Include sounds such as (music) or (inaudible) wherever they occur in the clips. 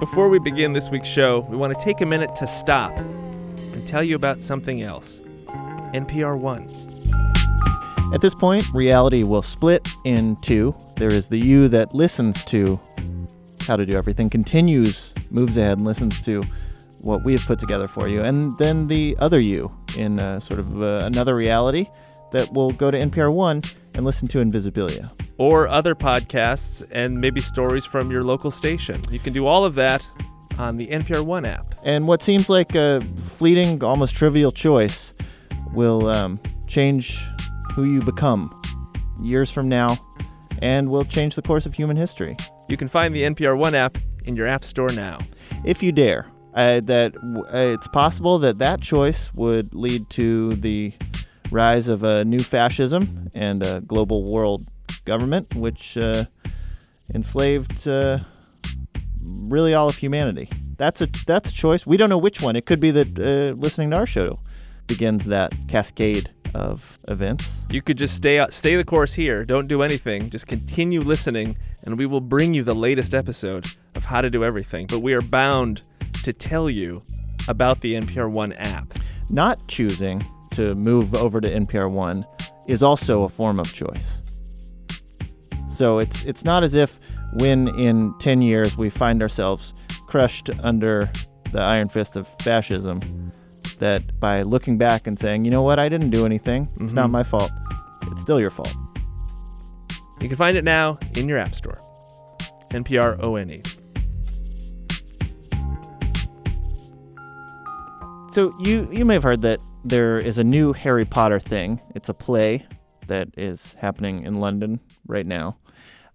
Before we begin this week's show, we want to take a minute to stop and tell you about something else NPR One. At this point, reality will split in two. There is the you that listens to how to do everything, continues, moves ahead, and listens to what we have put together for you. And then the other you in sort of uh, another reality that will go to NPR One and listen to Invisibilia. Or other podcasts and maybe stories from your local station. You can do all of that on the NPR One app. And what seems like a fleeting, almost trivial choice will um, change who you become years from now and will change the course of human history. You can find the NPR One app in your app store now. If you dare. Uh, that uh, it's possible that that choice would lead to the rise of a new fascism and a global world government, which uh, enslaved uh, really all of humanity. That's a that's a choice. We don't know which one. It could be that uh, listening to our show begins that cascade of events. You could just stay out, stay the course here. Don't do anything. Just continue listening, and we will bring you the latest episode of How to Do Everything. But we are bound to tell you about the NPR One app. Not choosing to move over to NPR One is also a form of choice. So it's it's not as if when in 10 years we find ourselves crushed under the iron fist of fascism that by looking back and saying, "You know what? I didn't do anything. It's not mm-hmm. my fault." It's still your fault. You can find it now in your app store. NPR ONE. So you you may have heard that there is a new Harry Potter thing. It's a play that is happening in London right now.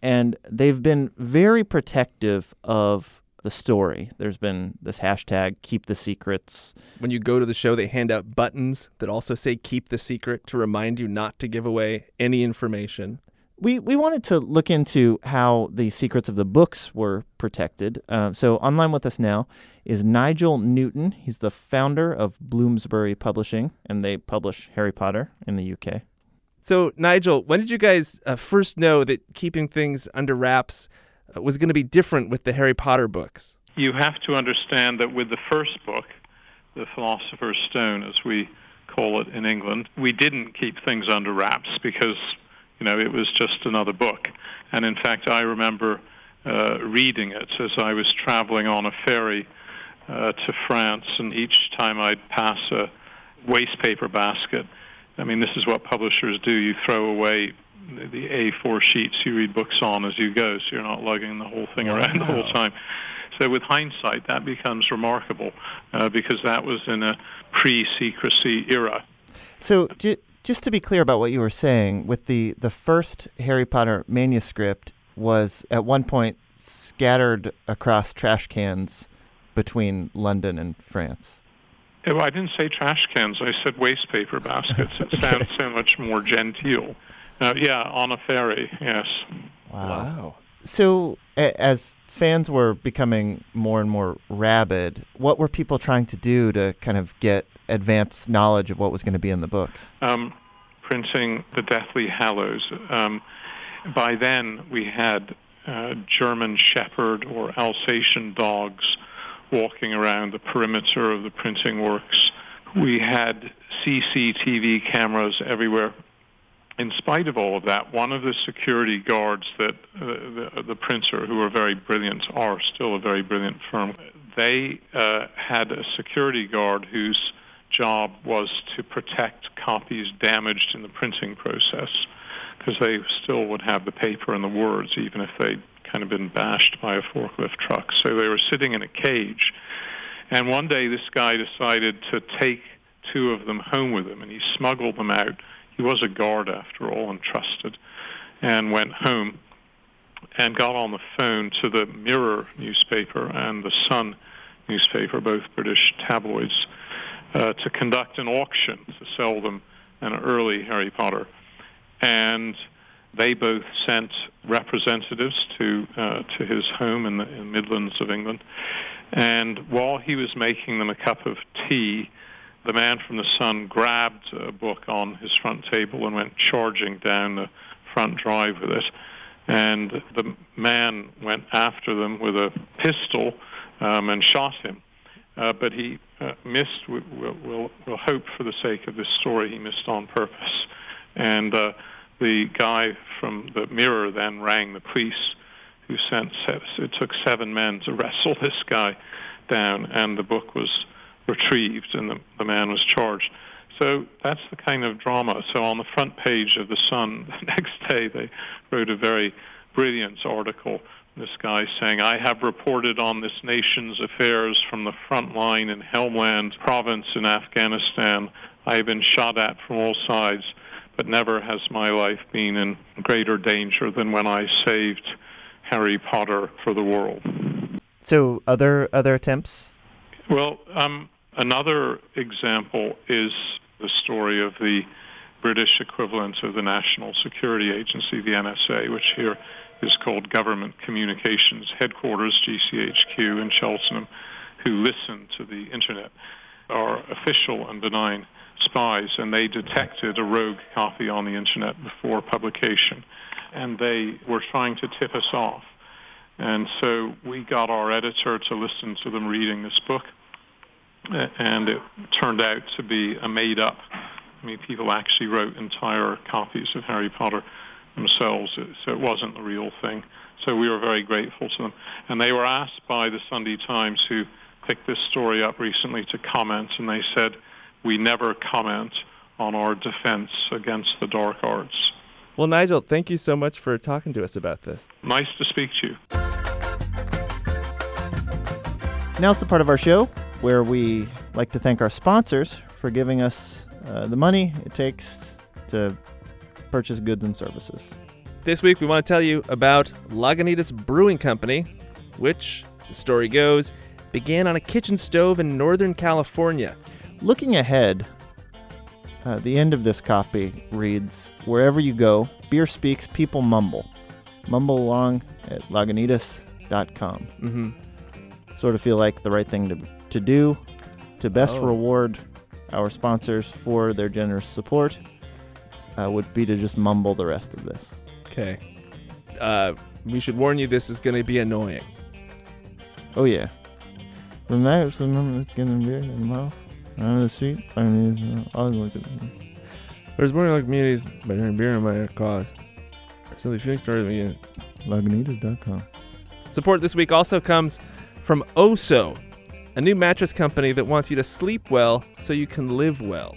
And they've been very protective of the story. There's been this hashtag keep the secrets. When you go to the show, they hand out buttons that also say keep the secret to remind you not to give away any information. We, we wanted to look into how the secrets of the books were protected. Uh, so, online with us now is Nigel Newton. He's the founder of Bloomsbury Publishing, and they publish Harry Potter in the UK. So, Nigel, when did you guys uh, first know that keeping things under wraps uh, was going to be different with the Harry Potter books? You have to understand that with the first book, The Philosopher's Stone, as we call it in England, we didn't keep things under wraps because you know, it was just another book. And in fact, I remember uh, reading it as I was traveling on a ferry uh, to France, and each time I'd pass a waste paper basket, I mean, this is what publishers do. You throw away the A4 sheets you read books on as you go, so you're not lugging the whole thing Wow. around the whole time. So with hindsight, that becomes remarkable uh, because that was in a pre-secrecy era. So, just to be clear about what you were saying, with the, the first Harry Potter manuscript was at one point scattered across trash cans between London and France. Well, I didn't say trash cans. I said waste paper baskets. It (laughs) sounds so much more genteel. Uh, yeah, on a ferry. Yes. Wow. So, a- as fans were becoming more and more rabid, what were people trying to do to kind of get advanced knowledge of what was going to be in the books? Um, printing the Deathly Hallows. Um, by then, we had uh, German Shepherd or Alsatian dogs walking around the perimeter of the printing works. We had CCTV cameras everywhere. In spite of all of that, one of the security guards that uh, the, the printer, who are very brilliant, are still a very brilliant firm, they uh, had a security guard whose job was to protect copies damaged in the printing process because they still would have the paper and the words even if they'd kind of been bashed by a forklift truck. So they were sitting in a cage. And one day this guy decided to take two of them home with him and he smuggled them out. He was a guard after all and trusted and went home and got on the phone to the Mirror newspaper and the Sun newspaper, both British tabloids, uh, to conduct an auction to sell them an early Harry Potter. And they both sent representatives to uh, to his home in the in Midlands of England. And while he was making them a cup of tea, the man from the Sun grabbed a book on his front table and went charging down the front drive with it. And the man went after them with a pistol um, and shot him. Uh, but he uh, missed. We'll, we'll, we'll hope for the sake of this story, he missed on purpose. And uh, the guy from the Mirror then rang the police, who sent. It took seven men to (laughs) wrestle this guy down, and the book was retrieved, and the, the man was charged. So that's the kind of drama. So on the front page of the Sun (laughs) the next day, they wrote a very brilliant article. This guy saying, I have reported on this nation's affairs from the front line in Helmand province in Afghanistan. I have been shot at from all sides, but never has my life been in greater danger than when I saved Harry Potter for the world. So, other other attempts? Well, um, another example is the story of the British equivalent of the National Security Agency, the NSA, which here is called Government Communications Headquarters, GCHQ, in Cheltenham, who listen to the Internet, are official and benign spies, and they detected a rogue copy on the Internet before publication, and they were trying to tip us off. And so we got our editor to listen to them reading this book, and it turned out to be a made up. I mean, people actually wrote entire copies of Harry Potter themselves, so it wasn't the real thing. So we were very grateful to them. And they were asked by the Sunday Times, who picked this story up recently, to comment, and they said, we never comment on our defense against the dark arts. Well, Nigel, thank you so much for talking to us about this. Nice to speak to you. Now's the part of our show where we like to thank our sponsors for giving us uh, the money it takes to purchase goods and services. This week, we want to tell you about Lagunitas Brewing Company, which, the story goes, began on a kitchen stove in Northern California. Looking ahead, uh, the end of this copy reads Wherever you go, beer speaks, people mumble. Mumble along at lagunitas.com. Mm-hmm. Sort of feel like the right thing to, to do to best Oh. reward our sponsors for their generous support uh, would be to just mumble the rest of this. Okay. Uh, we should warn you this is going to be annoying. Oh, yeah. Remember, remember getting beer in the mouth? Around the street? I mean, always looked at There's more like communities by drinking beer in my cause. Simply feeling started again. Lagunitas.com. Support this week also comes from Oso, a new mattress company that wants you to sleep well so you can live well.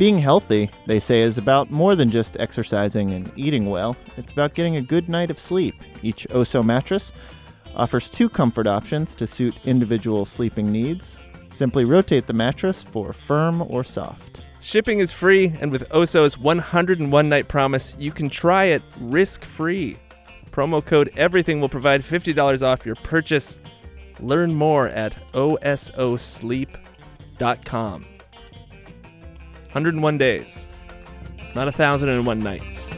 Being healthy, they say, is about more than just exercising and eating well. It's about getting a good night of sleep. Each Oso mattress offers two comfort options to suit individual sleeping needs. Simply rotate the mattress for firm or soft. Shipping is free, and with Oso's 101 night promise, you can try it risk free. Promo code EVERYTHING will provide $50 off your purchase. Learn more at ososleep.com. 101 days, not 1,001 nights.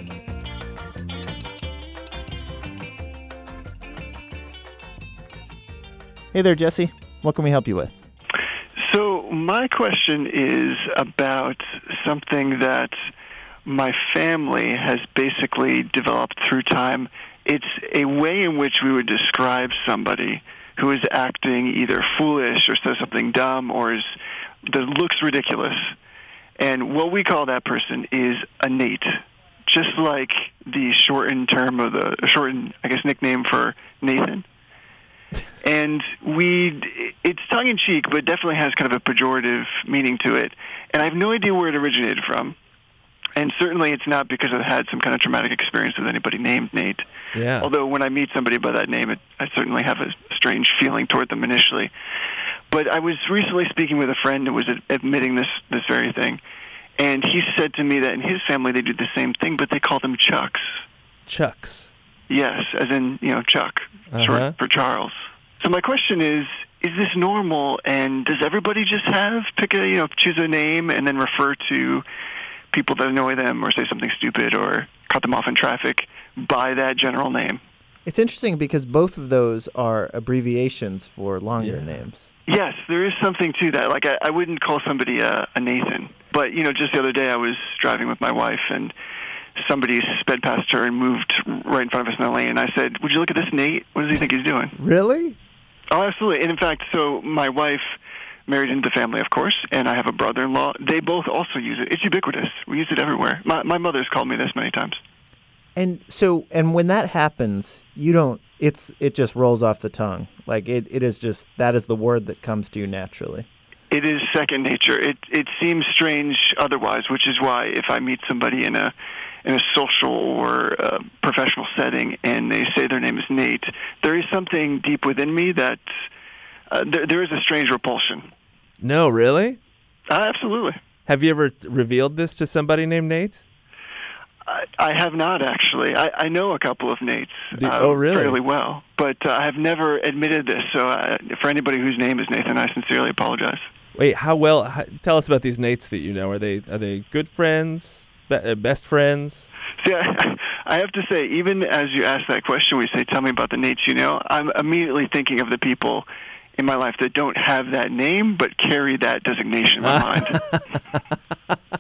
Hey there, Jesse. What can we help you with? So my question is about something that my family has basically developed through time. It's a way in which we would describe somebody who is acting either foolish or says something dumb or is that looks ridiculous. And what we call that person is a Nate. Just like the shortened term of the shortened, I guess, nickname for Nathan. (laughs) And we it's tongue in cheek but definitely has kind of a pejorative meaning to it. And i have no idea where it originated from. And certainly it's not because i've had some kind of traumatic experience with anybody named nate. Yeah. although when i meet somebody by that name it, i certainly have a strange feeling toward them initially but i was recently speaking with a friend who was admitting this this very thing and he said to me that in his family they do the same thing but they call them chucks Chucks. Yes, as in, you know, Chuck, Uh-huh. short for Charles. So my question is, is this normal and does everybody just have pick a, you know, choose a name and then refer to people that annoy them or say something stupid or cut them off in traffic by that general name? It's interesting because both of those are abbreviations for longer Yeah. names. Yes, there is something to that. Like I, I wouldn't call somebody a, a Nathan, but you know, just the other day I was driving with my wife and somebody sped past her and moved right in front of us in the lane. And I said, "Would you look at this, Nate? What does he think he's doing?" Really? Oh, absolutely. And in fact, so my wife married into the family, of course, and I have a brother-in-law. They both also use it. It's ubiquitous. We use it everywhere. My, my mother's called me this many times. And so, and when that happens, you don't. It's it just rolls off the tongue. Like it, it is just that is the word that comes to you naturally. It is second nature. It it seems strange otherwise, which is why if I meet somebody in a in a social or uh, professional setting and they say their name is Nate, there is something deep within me that uh, there, there is a strange repulsion. No, really? Uh, absolutely. Have you ever revealed this to somebody named Nate? I, I have not actually. I, I know a couple of Nates uh, oh, really? fairly well, but uh, I have never admitted this. So uh, for anybody whose name is Nathan, I sincerely apologize. Wait, how well? How, tell us about these Nates that you know. Are they are they good friends? Be, uh, best friends? (laughs) See, I, I have to say, even as you ask that question, we say, "Tell me about the Nates you know." I'm immediately thinking of the people in my life that don't have that name but carry that designation in my (laughs) mind. (laughs)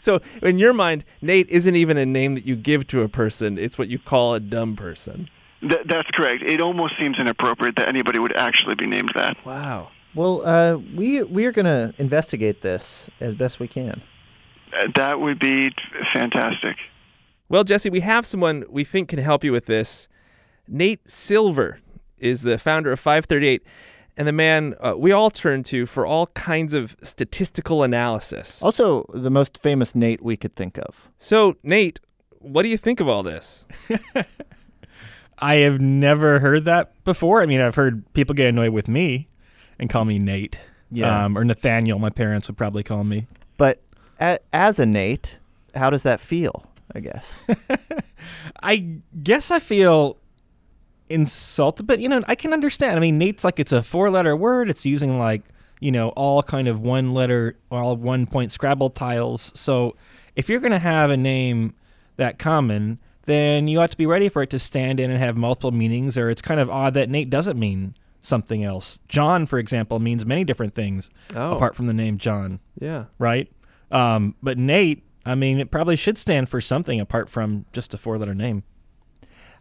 So in your mind, Nate isn't even a name that you give to a person. It's what you call a dumb person. Th- that's correct. It almost seems inappropriate that anybody would actually be named that. Wow. Well, uh, we we are going to investigate this as best we can. Uh, that would be t- fantastic. Well, Jesse, we have someone we think can help you with this. Nate Silver is the founder of 538 and the man uh, we all turn to for all kinds of statistical analysis. Also, the most famous Nate we could think of. So, Nate, what do you think of all this? (laughs) I have never heard that before. I mean, I've heard people get annoyed with me and call me Nate. Yeah. Um, or Nathaniel, my parents would probably call me. But a, as a Nate, how does that feel? I guess. (laughs) I guess I feel insulted, but you know, I can understand. I mean, Nate's like it's a four-letter word. It's using like you know all kind of one letter, all one point Scrabble tiles. So if you're gonna have a name that common, then you ought to be ready for it to stand in and have multiple meanings. Or it's kind of odd that Nate doesn't mean something else. John, for example, means many different things Oh, apart from the name John, yeah. right? Um, but Nate, I mean, it probably should stand for something apart from just a four-letter name.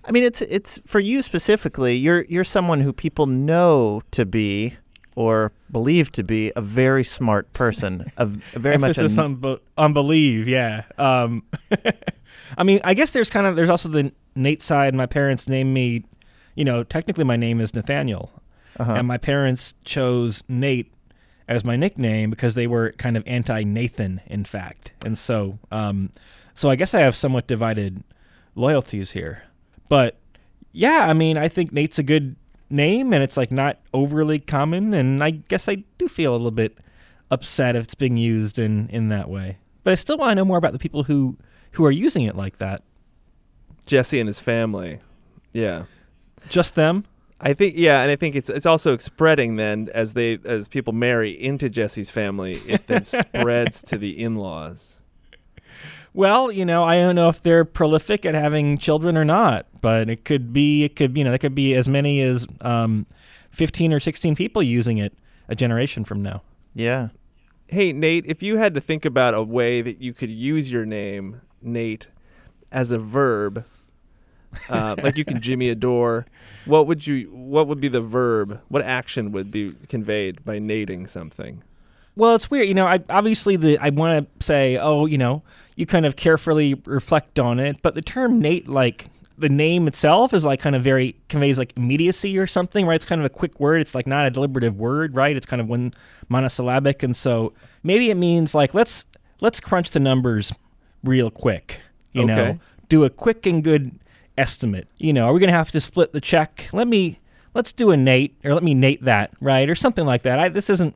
I mean, it's it's for you specifically. You're you're someone who people know to be or believe to be a very smart person, a, a very much emphasis on, be- on believe yeah um (laughs) i mean i guess there's kind of there's also the nate side my parents named me you know technically my name is nathaniel uh-huh. and my parents chose nate as my nickname because they were kind of anti nathan in fact and so um so i guess i have somewhat divided loyalties here but yeah i mean i think nate's a good name and it's like not overly common and i guess i do feel a little bit upset if it's being used in in that way but i still want to know more about the people who who are using it like that Jesse and his family. Yeah. just them I think yeah, and I think it's it's also spreading then as they as people marry into Jesse's family, it then (laughs) spreads to the in-laws. Well you know i don't know if they're prolific at having children or not but it could be it could you know there could be as many as um 15 or 16 people using it a generation from now yeah. Hey Nate, if you had to think about a way that you could use your name, Nate, as a verb, uh, (laughs) like you can Jimmy a door, what would you? What would be the verb? What action would be conveyed by nating something? Well, it's weird, you know. I obviously the I want to say, oh, you know, you kind of carefully reflect on it, but the term Nate, like the name itself, is like kind of very conveys like immediacy or something, right? It's kind of a quick word. It's like not a deliberative word, right? It's kind of one monosyllabic, and so maybe it means like let's let's crunch the numbers real quick, you know, do a quick and good estimate. You know, are we gonna have to split the check? Let me let's do a Nate or let me Nate that, right, or something like that. I, this isn't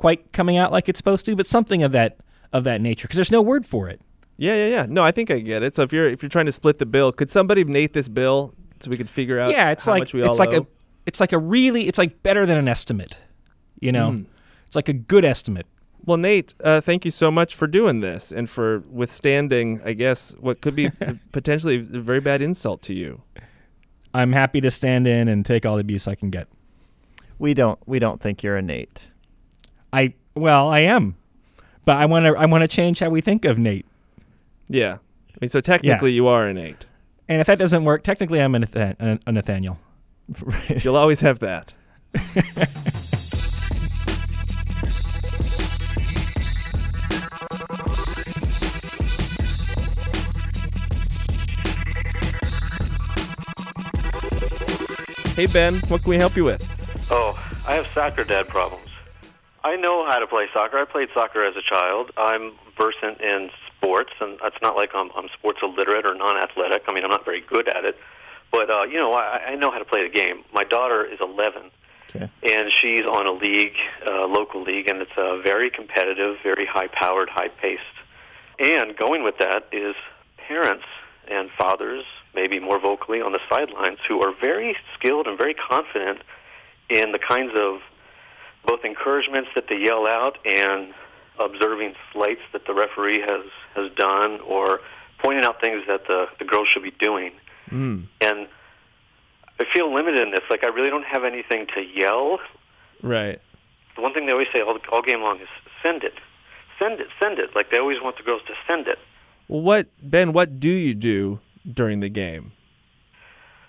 quite coming out like it's supposed to, but something of that of that nature because there's no word for it. Yeah, yeah, yeah. No, I think I get it. So if you're if you're trying to split the bill, could somebody Nate this bill so we could figure out? yeah, it's how like much we all it's like owe? a it's like a really it's like better than an estimate. You know, Mm. it's like a good estimate. Well, Nate, uh, thank you so much for doing this and for withstanding, I guess, what could be (laughs) potentially a very bad insult to you. I'm happy to stand in and take all the abuse I can get. We don't we don't think you're a Nate. I well, I am, but I want to I want to change how we think of Nate. Yeah. I mean, so technically you are a Nate. And if that doesn't work, technically I'm a, Nathan- a, a Nathaniel. (laughs) You'll always have that. Hey Ben, what can we help you with? Oh, I have soccer dad problems. I know how to play soccer. I played soccer as a child. I'm versant in sports, and it's not like I'm, I'm sports illiterate or non-athletic. I mean, I'm not very good at it, but uh, you know, I, I know how to play the game. My daughter is 11, Okay. and she's on a league, uh, local league, and it's uh, very competitive, very high-powered, high-paced. And going with that is parents and fathers, maybe more vocally on the sidelines, who are very skilled and very confident in the kinds of both encouragements that they yell out and observing slights that the referee has has done, or pointing out things that the the girls should be doing. Mm, And I feel limited in this. Like I really don't have anything to yell. right. The one thing they always say all, all game long is send it, send it, send it. Like they always want the girls to send it. Well, what Ben? What do you do during the game?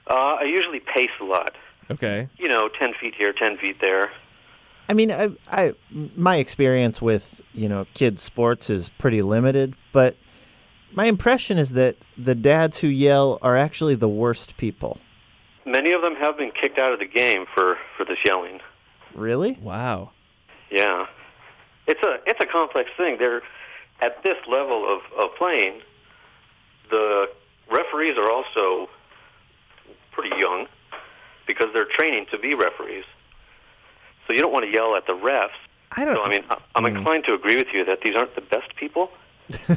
Uh, I usually pace a lot. Okay. You know, ten feet here, ten feet there. I mean, I, I, my experience with you know kids sports is pretty limited, but my impression is that the dads who yell are actually the worst people. Many of them have been kicked out of the game for for this yelling. Really? Wow. Yeah, it's a it's a complex thing. They're at this level of of playing. The referees are also pretty young because they're training to be referees. So you don't want to yell at the refs. I don't. So I mean, I- I'm hmm. inclined to agree with you that these aren't the best people. (laughs)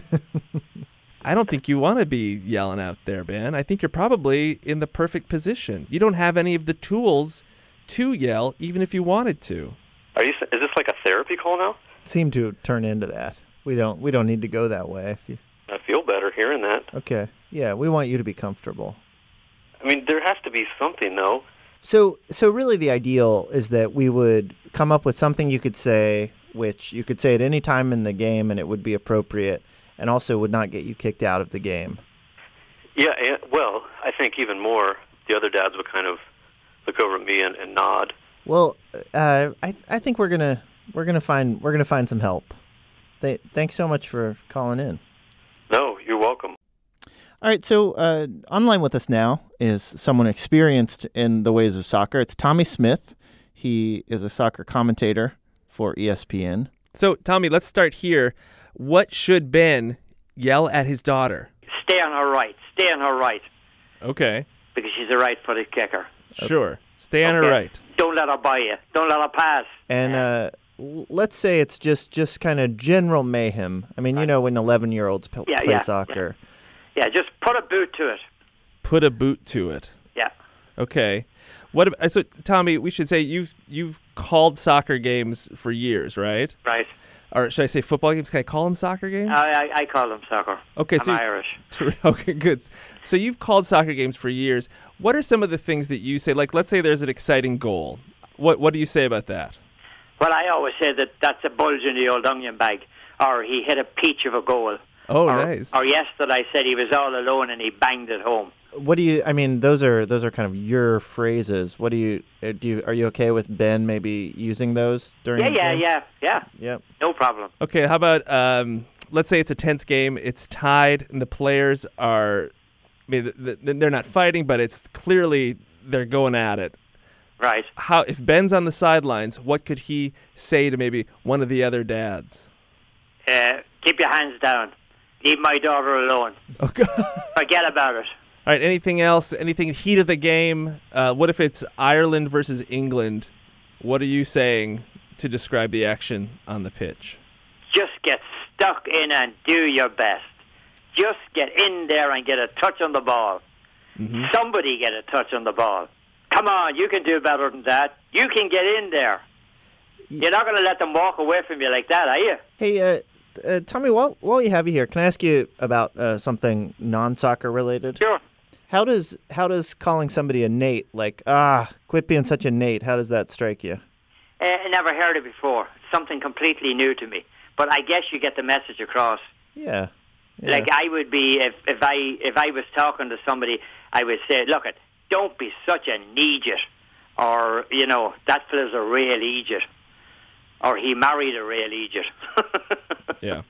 I don't think you want to be yelling out there, Ben. I think you're probably in the perfect position. You don't have any of the tools to yell, even if you wanted to. Are you? s- Is this like a therapy call now? Seem to turn into that. We don't. We don't need to go that way. If you, I feel better hearing that. okay. Yeah, we want you to be comfortable. I mean, there has to be something though. So, so really, the ideal is that we would come up with something you could say, which you could say at any time in the game, and it would be appropriate, and also would not get you kicked out of the game. Yeah, well, I think even more, the other dads would kind of look over at me and, and nod. Well, uh, I I think we're gonna we're gonna find we're gonna find some help. Th- thanks so much for calling in. No, you're welcome. All right, so uh, online with us now is someone experienced in the ways of soccer. It's Tommy Smyth. He is a soccer commentator for ESPN. So, Tommy, let's start here. What should Ben yell at his daughter? Stay on her right. Stay on her right Okay. because she's a right-footed kicker. Sure. Stay on her right. Don't let her buy you. Don't let her pass. And uh, let's say it's just just kind of general mayhem. I mean, you know, when 11 year olds p- Yeah, play yeah, soccer. Yeah, just put a boot to it. Put a boot to it. Yeah. Okay. What so Tommy, we should say you've you've called soccer games for years, right? Right. Or should I say football games? Can I call them soccer games? I, I, I call them soccer. okay, I'm so Irish. (laughs) okay, good. So you've called soccer games for years. What are some of the things that you say? Like, let's say there's an exciting goal. What what do you say about that? Well, I always say that that's a bulge in the old onion bag, or he hit a peach of a goal. Oh, or, nice. Or yesterday I said he was all alone and he banged it home. What do you? I mean, those are those are kind of your phrases. What do you uh, do? You, are you okay with Ben maybe using those during? Yeah, the yeah, game? yeah, yeah. Yep. No problem. Okay, how about um, let's say it's a tense game, it's tied, and the players are, I mean, th- th- they're not fighting, but it's clearly they're going at it. Right. How if Ben's on the sidelines, what could he say to maybe one of the other dads? Uh, keep your hands down. Leave my daughter alone. Okay. (laughs) Forget about it. All right. Anything else? Anything heat of the game? Uh, what if it's Ireland versus England? What are you saying to describe the action on the pitch? Just get stuck in and do your best. Just get in there and get a touch on the ball. Mm-hmm. Somebody get a touch on the ball. Come on, you can do better than that. You can get in there. You're not going to let them walk away from you like that, are you? Hey, uh, uh, Tommy, while while you have you here, can I ask you about uh, something non-soccer related? Sure. How does how does calling somebody a Nate like ah quit being such a Nate? How does that strike you? Uh, I never heard it before. Something completely new to me. But I guess you get the message across. Yeah. yeah. Like I would be if if I if I was talking to somebody, I would say, "Look, it, don't be such a idiot," or you know that fella's a real idiot, or he married a real idiot. (laughs) Yeah.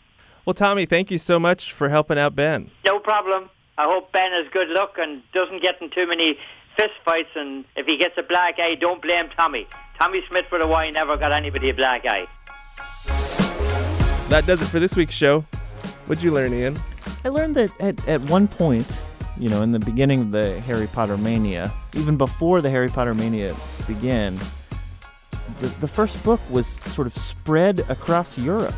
Well, Tommy, thank you so much for helping out Ben. no problem. I hope Ben has good luck and doesn't get in too many fist fights. And if he gets a black eye, don't blame Tommy. Tommy Smyth for the Y never got anybody a black eye. That does it for this week's show. What'd you learn, Ian? I learned that at, at one point, you know, in the beginning of the Harry Potter mania, even before the Harry Potter mania began, the, the first book was sort of spread across Europe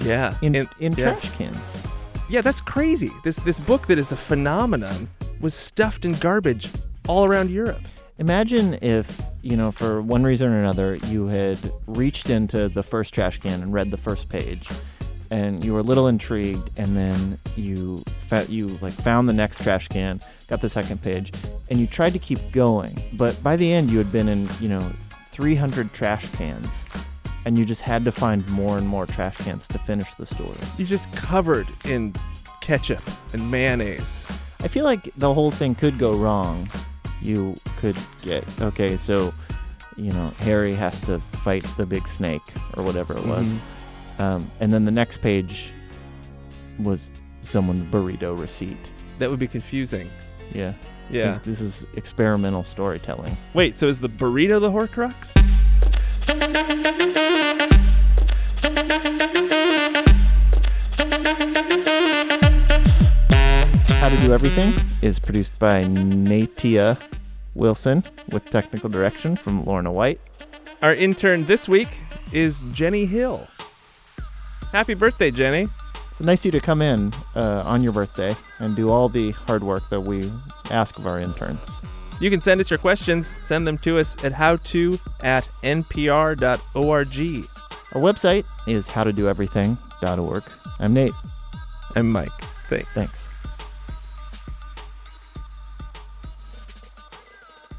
Yeah. in, And- in yeah. trash cans. Yeah, that's crazy. This this book that is a phenomenon was stuffed in garbage all around Europe. Imagine if, you know, for one reason or another, you had reached into the first trash can and read the first page, and you were a little intrigued, and then you fa- you like found the next trash can, got the second page, and you tried to keep going, but by the end you had been in, you know, 300 trash cans, and you just had to find more and more trash cans to finish the story. You're just covered in ketchup and mayonnaise. I feel like the whole thing could go wrong. You could get okay, so you know Harry has to fight the big snake or whatever it was, um, and then the next page was someone's burrito receipt. That would be confusing. Yeah, Yeah. this is experimental storytelling. Wait, so is the burrito the Horcrux? How to Do Everything is produced by Natia Wilson with technical direction from Lorna White. Our intern this week is Jenny Hill. Happy birthday, Jenny. It's nice of you to come in uh, on your birthday and do all the hard work that we ask of our interns. You can send us your questions. Send them to us at howto at npr.org. Our website is howtodoeverything.org. I'm Nate. I'm Mike. Thanks. Thanks.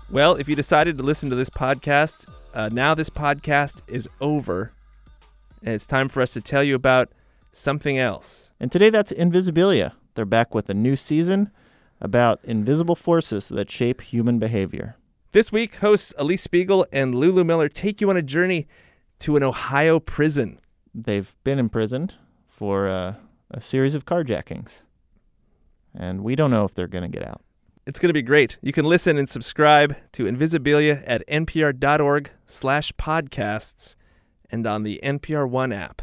Well, if you decided to listen to this podcast, uh, now this podcast is over. And it's time for us to tell you about something else. And today that's Invisibilia. They're back with a new season about invisible forces that shape human behavior. This week, hosts Alix Spiegel and Lulu Miller take you on a journey to an Ohio prison. They've been imprisoned for uh, a series of carjackings. And we don't know if they're going to get out. It's going to be great. You can listen and subscribe to Invisibilia at npr.org slash podcasts and on the NPR One app.